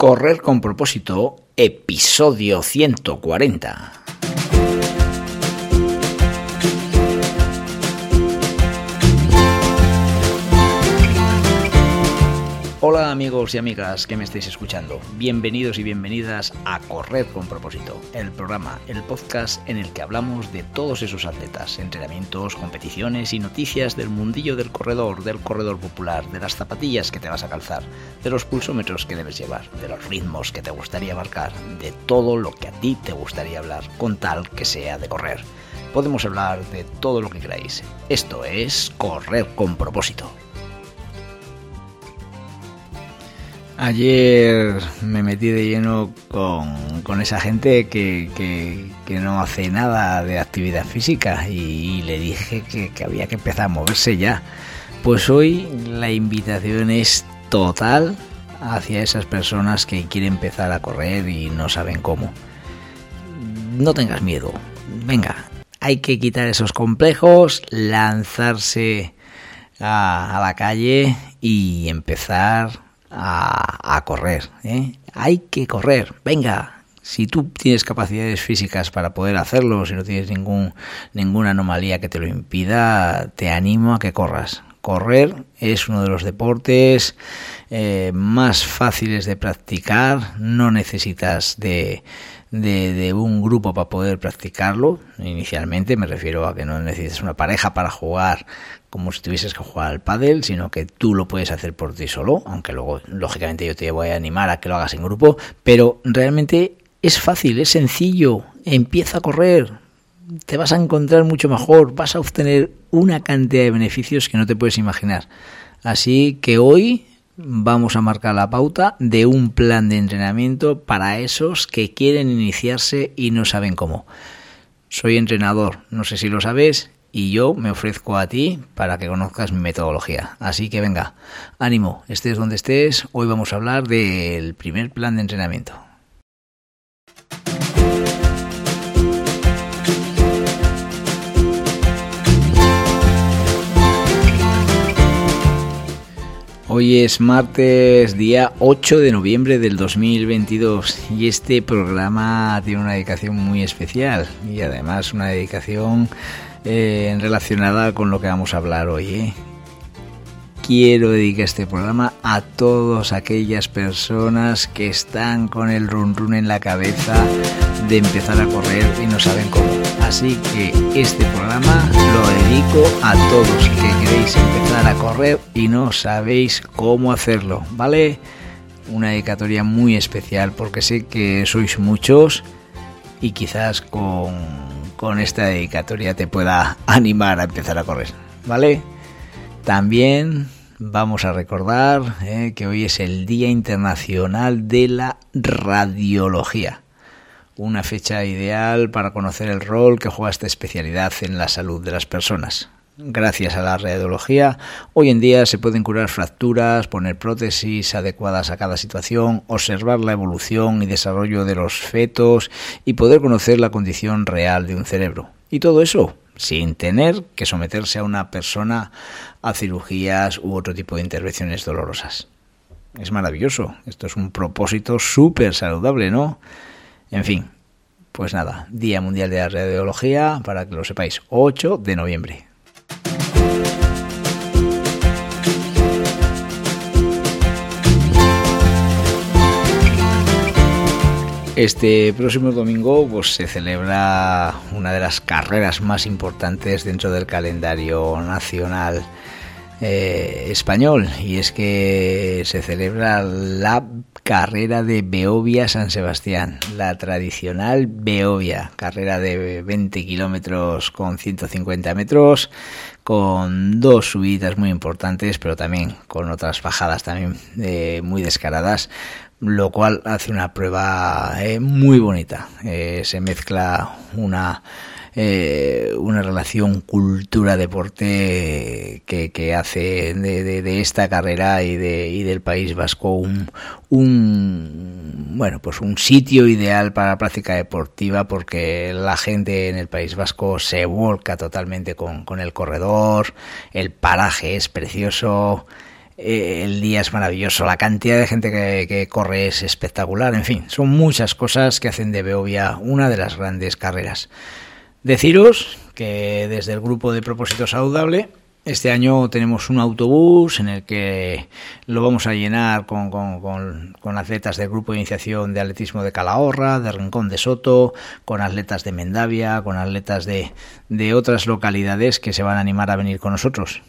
Correr con propósito, episodio 140. Amigos y amigas que me estáis escuchando, bienvenidos y bienvenidas a Correr con propósito, el programa, el podcast en el que hablamos de todos esos atletas, entrenamientos, competiciones y noticias del mundillo del corredor, del corredor popular, de las zapatillas que te vas a calzar, de los pulsómetros que debes llevar, de los ritmos que te gustaría marcar, de todo lo que a ti te gustaría hablar, con tal que sea de correr. Podemos hablar de todo lo que queráis. Esto es Correr con propósito. Ayer me metí de lleno con, esa gente que, no hace nada de actividad física y, le dije que, había que empezar a moverse ya. Pues hoy la invitación es total hacia esas personas que quieren empezar a correr y no saben cómo. No tengas miedo, venga, hay que quitar esos complejos, lanzarse a, a la calle y empezar a, correr. ¿eh? Hay que correr, venga. Si tú tienes capacidades físicas para poder hacerlo, si no tienes ningún, ninguna anomalía que te lo impida, te animo a que corras. Correr es uno de los deportes eh, más fáciles de practicar, no necesitas de, de, un grupo para poder practicarlo. Inicialmente me refiero a que no necesitas una pareja para jugar como si tuvieses que jugar al pádel, sino que tú lo puedes hacer por ti solo, aunque luego lógicamente yo te voy a animar a que lo hagas en grupo, pero realmente es fácil, es sencillo, empieza a correr, te vas a encontrar mucho mejor, vas a obtener una cantidad de beneficios que no te puedes imaginar. Así que hoy vamos a marcar la pauta de un plan de entrenamiento para esos que quieren iniciarse y no saben cómo. Soy entrenador, no sé si lo sabes, y yo me ofrezco a ti para que conozcas mi metodología. Así que venga, ánimo, estés donde estés, hoy vamos a hablar del primer plan de entrenamiento. Hoy es martes, día 8 de noviembre del 2022 y este programa tiene una dedicación muy especial y además una dedicación eh, relacionada con lo que vamos a hablar hoy. ¿eh? Quiero dedicar este programa a todas aquellas personas que están con el run run en la cabeza de empezar a correr y no saben cómo. Así que este programa lo dedico a todos que queréis empezar a correr y no sabéis cómo hacerlo, ¿vale? Una dedicatoria muy especial porque sé que sois muchos y quizás con, con esta dedicatoria te pueda animar a empezar a correr, ¿vale? También vamos a recordar eh, que hoy es el Día Internacional de la Radiología una fecha ideal para conocer el rol que juega esta especialidad en la salud de las personas. Gracias a la radiología, hoy en día se pueden curar fracturas, poner prótesis adecuadas a cada situación, observar la evolución y desarrollo de los fetos y poder conocer la condición real de un cerebro. Y todo eso sin tener que someterse a una persona a cirugías u otro tipo de intervenciones dolorosas. Es maravilloso, esto es un propósito súper saludable, ¿no? En fin, pues nada, Día Mundial de la Radiología, para que lo sepáis, 8 de noviembre. Este próximo domingo pues, se celebra una de las carreras más importantes dentro del calendario nacional eh, español. Y es que se celebra la carrera de Beovia San Sebastián, la tradicional Beovia, carrera de 20 kilómetros con 150 metros, con dos subidas muy importantes, pero también con otras bajadas también eh, muy descaradas, lo cual hace una prueba eh, muy bonita. se mezcla una eh, una relación cultura-deporte que, hace de, esta carrera y, de, y del País Vasco un, un, bueno, pues un sitio ideal para la práctica deportiva porque la gente en el País Vasco se volca totalmente con, con el corredor, el paraje es precioso, eh, el día es maravilloso, la cantidad de gente que, corre es espectacular, en fin, son muchas cosas que hacen de Beovia una de las grandes carreras. Deciros que desde el grupo de Propósito Saludable este año tenemos un autobús en el que lo vamos a llenar con, con, atletas del grupo de iniciación de atletismo de Calahorra, de Rincón de Soto, con atletas de Mendavia, con atletas de, de otras localidades que se van a animar a venir con nosotros.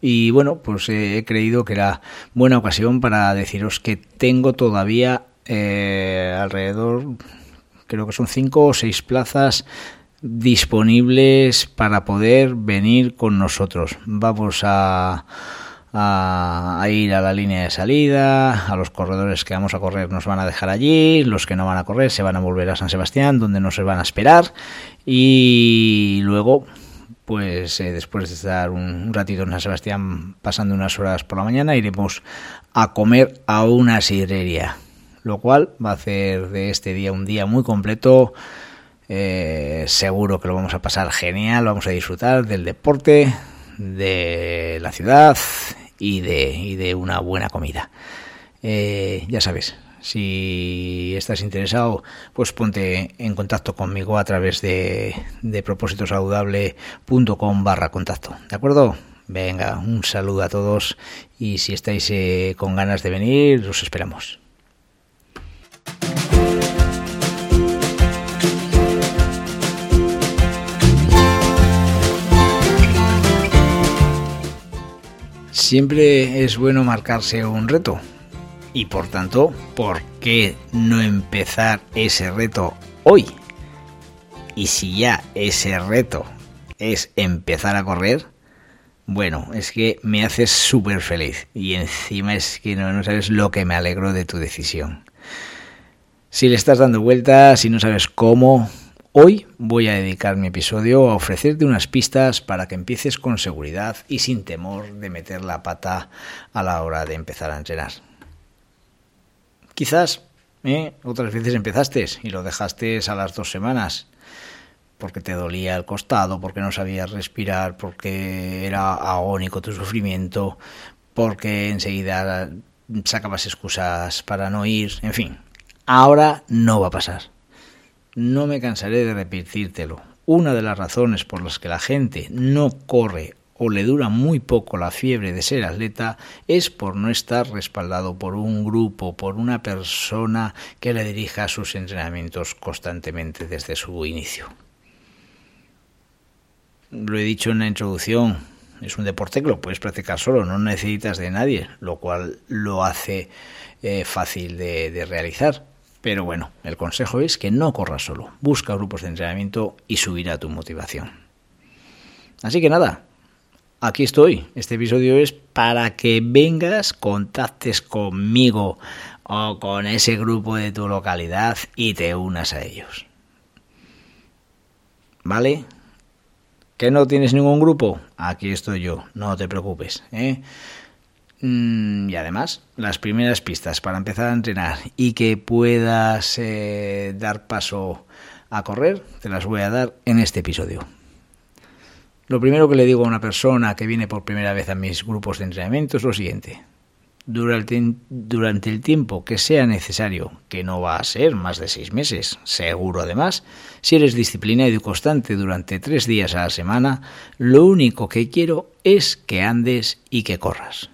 Y bueno, pues he creído que era buena ocasión para deciros que tengo todavía eh, alrededor, creo que son cinco o seis plazas disponibles para poder venir con nosotros. Vamos a, a, ir a la línea de salida, a los corredores que vamos a correr nos van a dejar allí, los que no van a correr se van a volver a San Sebastián, donde nos van a esperar y luego pues eh, después de estar un, ratito en San Sebastián pasando unas horas por la mañana iremos a comer a una sidrería lo cual va a hacer de este día un día muy completo eh, seguro que lo vamos a pasar genial, vamos a disfrutar del deporte, de la ciudad y de, y de una buena comida. Eh, ya sabes, si estás interesado, pues ponte en contacto conmigo a través de, de propósitosaludable.com barra contacto. ¿De acuerdo? Venga, un saludo a todos y si estáis eh, con ganas de venir, os esperamos. Siempre es bueno marcarse un reto. Y por tanto, ¿por qué no empezar ese reto hoy? Y si ya ese reto es empezar a correr, bueno, es que me haces súper feliz. Y encima es que no, no sabes lo que me alegro de tu decisión. Si le estás dando vueltas, si no sabes cómo, Hoy voy a dedicar mi episodio a ofrecerte unas pistas para que empieces con seguridad y sin temor de meter la pata a la hora de empezar a entrenar. Quizás ¿eh? otras veces empezaste y lo dejaste a las dos semanas porque te dolía el costado, porque no sabías respirar, porque era agónico tu sufrimiento, porque enseguida sacabas excusas para no ir, en fin. Ahora no va a pasar. No me cansaré de repetírtelo. Una de las razones por las que la gente no corre o le dura muy poco la fiebre de ser atleta es por no estar respaldado por un grupo, por una persona que le dirija sus entrenamientos constantemente desde su inicio. Lo he dicho en la introducción, es un deporte que lo puedes practicar solo, no necesitas de nadie, lo cual lo hace eh, fácil de realizar. Pero bueno, el consejo es que no corras solo, busca grupos de entrenamiento y subirá tu motivación. Así que nada, aquí estoy. Este episodio es para que vengas, contactes conmigo o con ese grupo de tu localidad y te unas a ellos. ¿Vale? ¿Que no tienes ningún grupo? Aquí estoy yo, no te preocupes. ¿eh? Mm, y además, las primeras pistas para empezar a entrenar y que puedas eh, dar paso a correr, te las voy a dar en este episodio. Lo primero que le digo a una persona que viene por primera vez a mis grupos de entrenamiento es lo siguiente. Durante, el tiempo que sea necesario, que no va a ser más de seis meses, seguro además, si eres disciplinado y constante durante tres días a la semana, lo único que quiero es que andes y que corras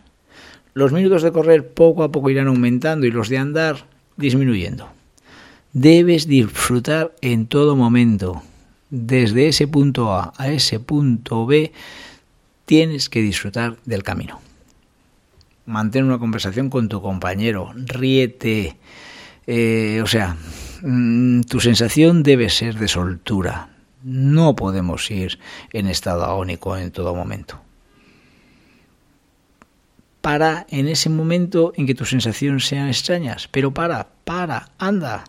los minutos de correr poco a poco irán aumentando y los de andar disminuyendo. Debes disfrutar en todo momento. Desde ese punto A a ese punto B tienes que disfrutar del camino. Mantén una conversación con tu compañero, ríete. Eh, o sea, mm, tu sensación debe ser de soltura. No podemos ir en estado agónico en todo momento para en ese momento en que tus sensaciones sean extrañas, pero para, para, anda,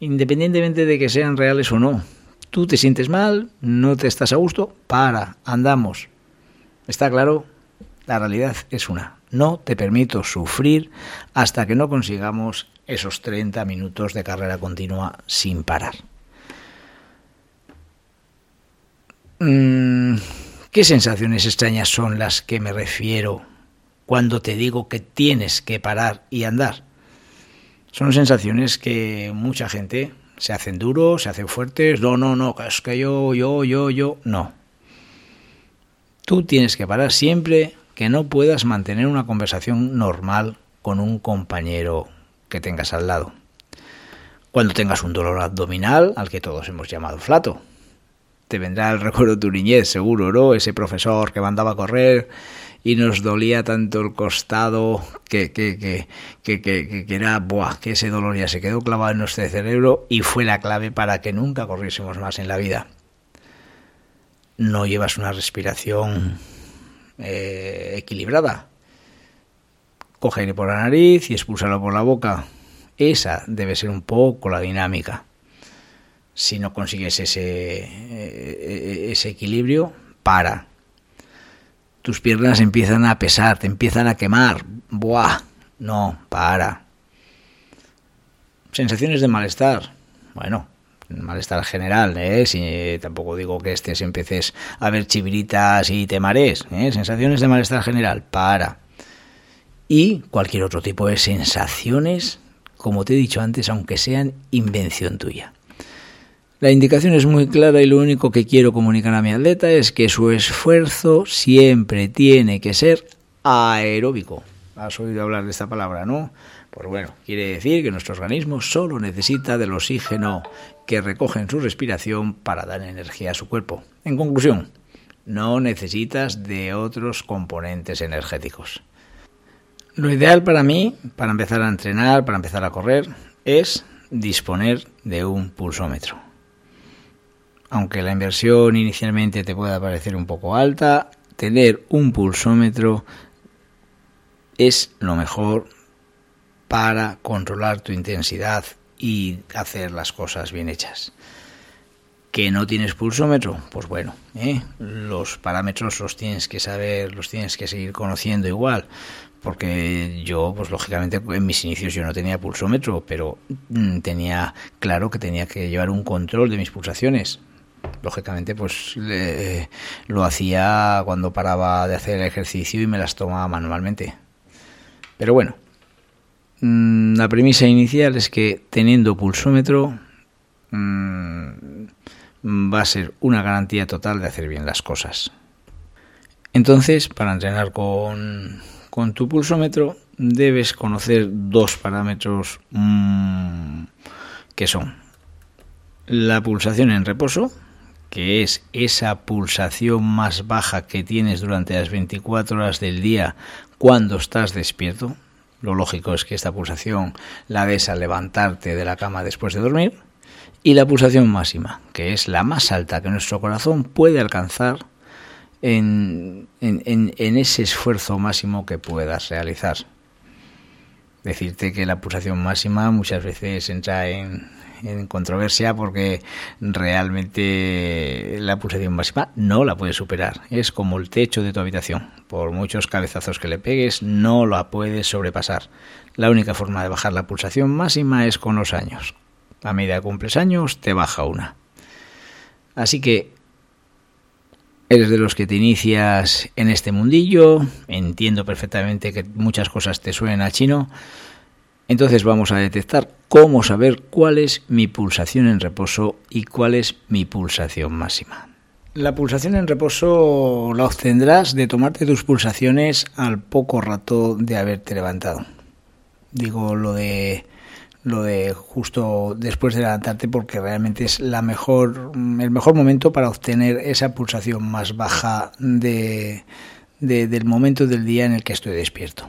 independientemente de que sean reales o no. Tú te sientes mal, no te estás a gusto, para, andamos. ¿Está claro? La realidad es una. No te permito sufrir hasta que no consigamos esos 30 minutos de carrera continua sin parar. Mm, ¿Qué sensaciones extrañas son las que me refiero cuando te digo que tienes que parar y andar. Son sensaciones que mucha gente se hacen duros, se hacen fuertes, no, no, no, es que yo, yo, yo, yo, no. Tú tienes que parar siempre que no puedas mantener una conversación normal con un compañero que tengas al lado. Cuando tengas un dolor abdominal, al que todos hemos llamado flato, te vendrá el recuerdo de tu niñez, seguro, ¿no? Ese profesor que mandaba a correr y nos dolía tanto el costado que, que, que, que, era, buah, que ese dolor ya se quedó clavado en nuestro cerebro y fue la clave para que nunca corriésemos más en la vida. No llevas una respiración eh, equilibrada. Coge aire por la nariz y expúlsalo por la boca. Esa debe ser un poco la dinámica. Si no consigues ese, eh, ese equilibrio, para. Tus piernas empiezan a pesar, te empiezan a quemar. Buah, no, para. Sensaciones de malestar. Bueno, malestar general, ¿eh? Si, tampoco digo que estés empieces a ver chiviritas y te marees, ¿eh? Sensaciones de malestar general, para. Y cualquier otro tipo de sensaciones, como te he dicho antes, aunque sean invención tuya. La indicación es muy clara y lo único que quiero comunicar a mi atleta es que su esfuerzo siempre tiene que ser aeróbico. Has oído hablar de esta palabra, ¿no? Pues bueno, quiere decir que nuestro organismo solo necesita del oxígeno que recoge en su respiración para dar energía a su cuerpo. En conclusión, no necesitas de otros componentes energéticos. Lo ideal para mí, para empezar a entrenar, para empezar a correr, es disponer de un pulsómetro aunque la inversión inicialmente te pueda parecer un poco alta, tener un pulsómetro es lo mejor para controlar tu intensidad y hacer las cosas bien hechas. ¿Que no tienes pulsómetro? Pues bueno, ¿eh? los parámetros los tienes que saber, los tienes que seguir conociendo igual, porque yo, pues lógicamente en mis inicios yo no tenía pulsómetro, pero mm, tenía claro que tenía que llevar un control de mis pulsaciones, lógicamente pues lo hacía cuando paraba de hacer el ejercicio y me las tomaba manualmente. Pero bueno, mm, la premisa inicial es que teniendo pulsómetro mm, va a ser una garantía total de hacer bien las cosas. Entonces, para entrenar con, con tu pulsómetro debes conocer dos parámetros mm, que son la pulsación en reposo, que es esa pulsación más baja que tienes durante las 24 horas del día cuando estás despierto. Lo lógico es que esta pulsación la des al levantarte de la cama después de dormir. Y la pulsación máxima, que es la más alta que nuestro corazón puede alcanzar en, en, en ese esfuerzo máximo que puedas realizar. Decirte que la pulsación máxima muchas veces entra en, en controversia porque realmente la pulsación máxima no la puedes superar. Es como el techo de tu habitación. Por muchos cabezazos que le pegues, no la puedes sobrepasar. La única forma de bajar la pulsación máxima es con los años. A medida que cumples años, te baja una. Así que eres de los que te inicias en este mundillo, entiendo perfectamente que muchas cosas te suenen a chino, entonces vamos a detectar cómo saber cuál es mi pulsación en reposo y cuál es mi pulsación máxima. La pulsación en reposo la obtendrás de tomarte tus pulsaciones al poco rato de haberte levantado. Digo lo de lo de justo después de levantarte porque realmente es la mejor el mejor momento para obtener esa pulsación más baja de, del momento del día en el que estoy despierto.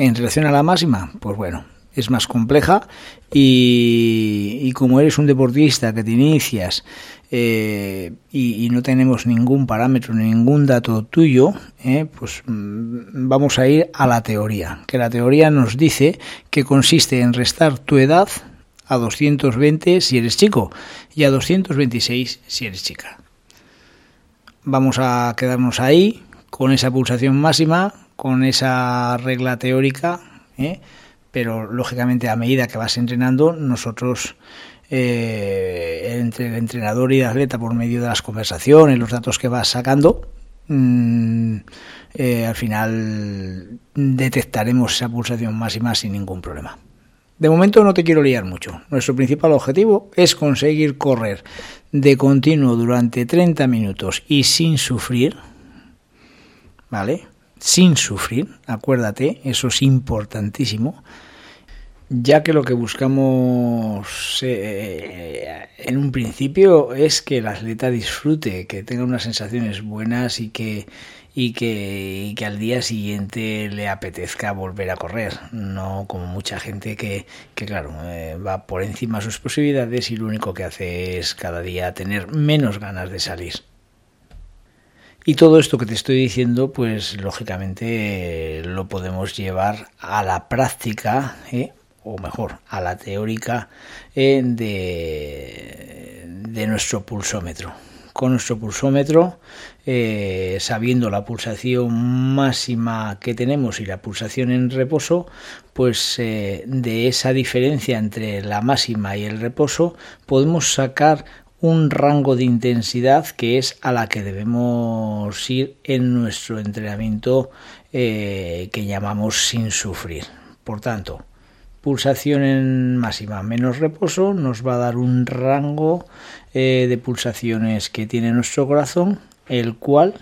En relación a la máxima, pues bueno, es más compleja y, como eres un deportista que te inicias eh, y, no tenemos ningún parámetro, ningún dato tuyo, eh, pues mm, vamos a ir a la teoría, que la teoría nos dice que consiste en restar tu edad a 220 si eres chico y a 226 si eres chica. Vamos a quedarnos ahí con esa pulsación máxima con esa regla teórica, ¿eh? pero lógicamente a medida que vas entrenando, nosotros, eh, entre el entrenador y el atleta, por medio de las conversaciones, los datos que vas sacando, mm, eh, al final detectaremos esa pulsación máxima sin ningún problema. De momento no te quiero liar mucho. Nuestro principal objetivo es conseguir correr de continuo durante 30 minutos y sin sufrir, ¿vale? Sin sufrir, acuérdate, eso es importantísimo, ya que lo que buscamos eh, en un principio es que el atleta disfrute, que tenga unas sensaciones buenas y que, y que, al día siguiente le apetezca volver a correr, no como mucha gente que, que claro, eh, va por encima de sus posibilidades y lo único que hace es cada día tener menos ganas de salir. Y todo esto que te estoy diciendo, pues lógicamente lo podemos llevar a la práctica, ¿eh? o mejor, a la teórica eh, de, de, nuestro pulsómetro. Con nuestro pulsómetro, eh, sabiendo la pulsación máxima que tenemos y la pulsación en reposo, pues de esa diferencia entre la máxima y el reposo podemos sacar un rango de intensidad que es a la que debemos ir en nuestro entrenamiento que llamamos sin sufrir. Por tanto, pulsación en máxima menos reposo nos va a dar un rango eh, de pulsaciones que tiene nuestro corazón, el cual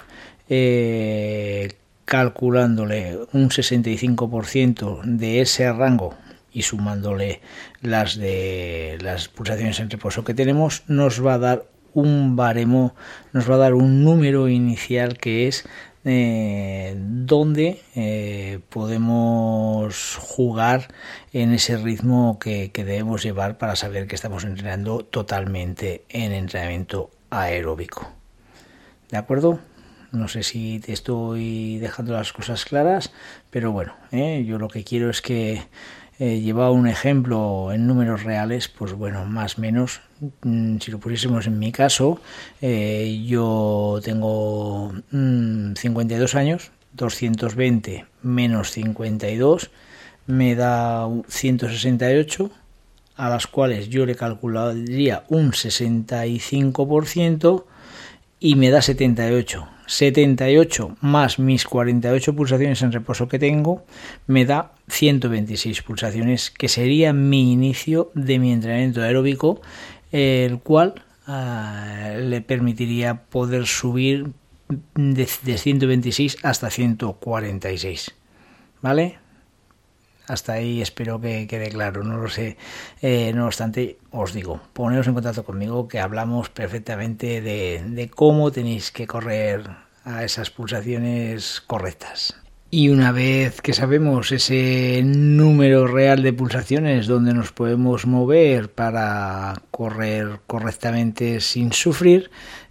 eh, calculándole un 65% de ese rango y sumándole las de las pulsaciones en reposo que tenemos, nos va a dar un baremo, nos va a dar un número inicial que es eh, donde eh, podemos jugar en ese ritmo que, debemos llevar para saber que estamos entrenando totalmente en entrenamiento aeróbico. ¿De acuerdo? No sé si te estoy dejando las cosas claras, pero bueno, eh, yo lo que quiero es que eh, llevaba un ejemplo en números reales, pues bueno, más o menos, mm, si lo pusiésemos en mi caso, eh, yo tengo 52 mm, años, 220 menos 52 me da 168, a las cuales yo le calcularía un 65% y me da 78. 78 más mis 48 pulsaciones en reposo que tengo me da 126 pulsaciones que sería mi inicio de mi entrenamiento aeróbico el cual ah, le permitiría poder subir de, 126 hasta 146 ¿vale? hasta ahí espero que quede claro, no lo sé. Eh, no obstante, os digo, poneros en contacto conmigo que hablamos perfectamente de, de cómo tenéis que correr a esas pulsaciones correctas. Y una vez que sabemos ese número real de pulsaciones donde nos podemos mover para correr correctamente sin sufrir,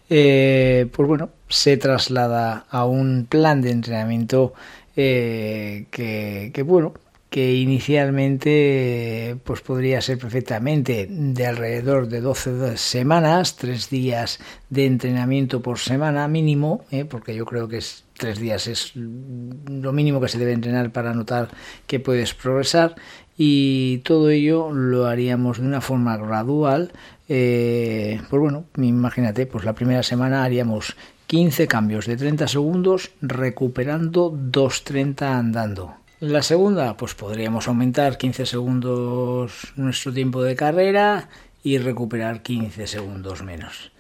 eh, pues bueno, se traslada a un plan de entrenamiento eh, que, que, bueno, que inicialmente pues podría ser perfectamente de alrededor de 12 semanas, tres días de entrenamiento por semana mínimo, ¿eh? porque yo creo que es, tres días es lo mínimo que se debe entrenar para notar que puedes progresar y todo ello lo haríamos de una forma gradual. Eh, pues bueno, imagínate, pues la primera semana haríamos 15 cambios de 30 segundos recuperando 2.30 andando la segunda, pues podríamos aumentar 15 segundos nuestro tiempo de carrera y recuperar 15 segundos menos.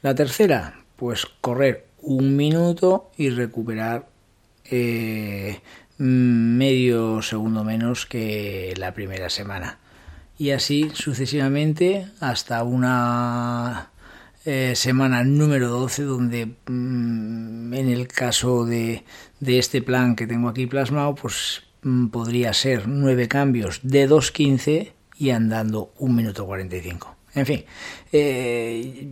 La tercera, pues correr un minuto y recuperar eh, medio segundo menos que la primera semana. Y así sucesivamente hasta una eh, semana número 12 donde mm, en el caso de, de, este plan que tengo aquí plasmado pues mm, podría ser nueve cambios de 2.15 y andando 1 minuto 45 en fin eh,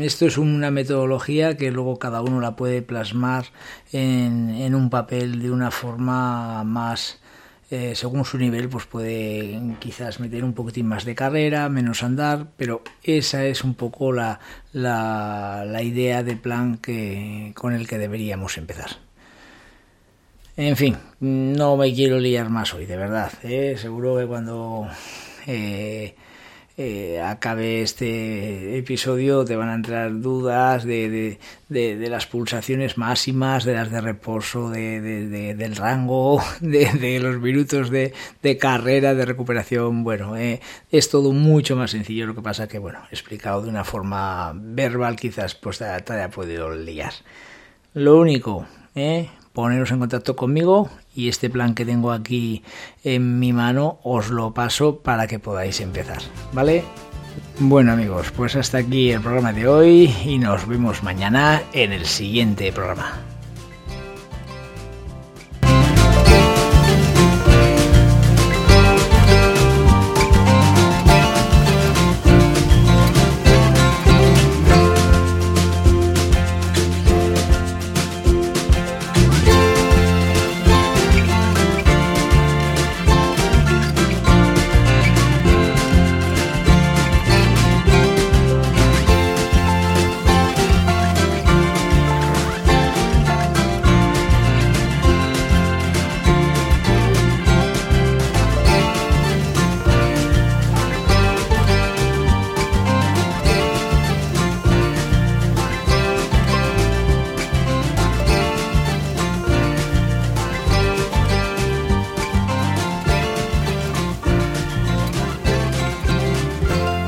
esto es una metodología que luego cada uno la puede plasmar en un papel de una forma más eh, según su nivel, pues puede quizás meter un poquitín más de carrera, menos andar, pero esa es un poco la, la, idea de plan que, con el que deberíamos empezar. En fin, no me quiero liar más hoy, de verdad. ¿eh? Seguro que cuando eh, eh, acabe este episodio te van a entrar dudas de, de, las pulsaciones máximas, de las de reposo, de, del rango, de, los minutos de, carrera, de recuperación. Bueno, eh, es todo mucho más sencillo. Lo que pasa que, bueno, explicado de una forma verbal quizás pues te, haya podido liar. Lo único, eh, poneros en contacto conmigo y este plan que tengo aquí en mi mano os lo paso para que podáis empezar, ¿vale? Bueno amigos, pues hasta aquí el programa de hoy y nos vemos mañana en el siguiente programa.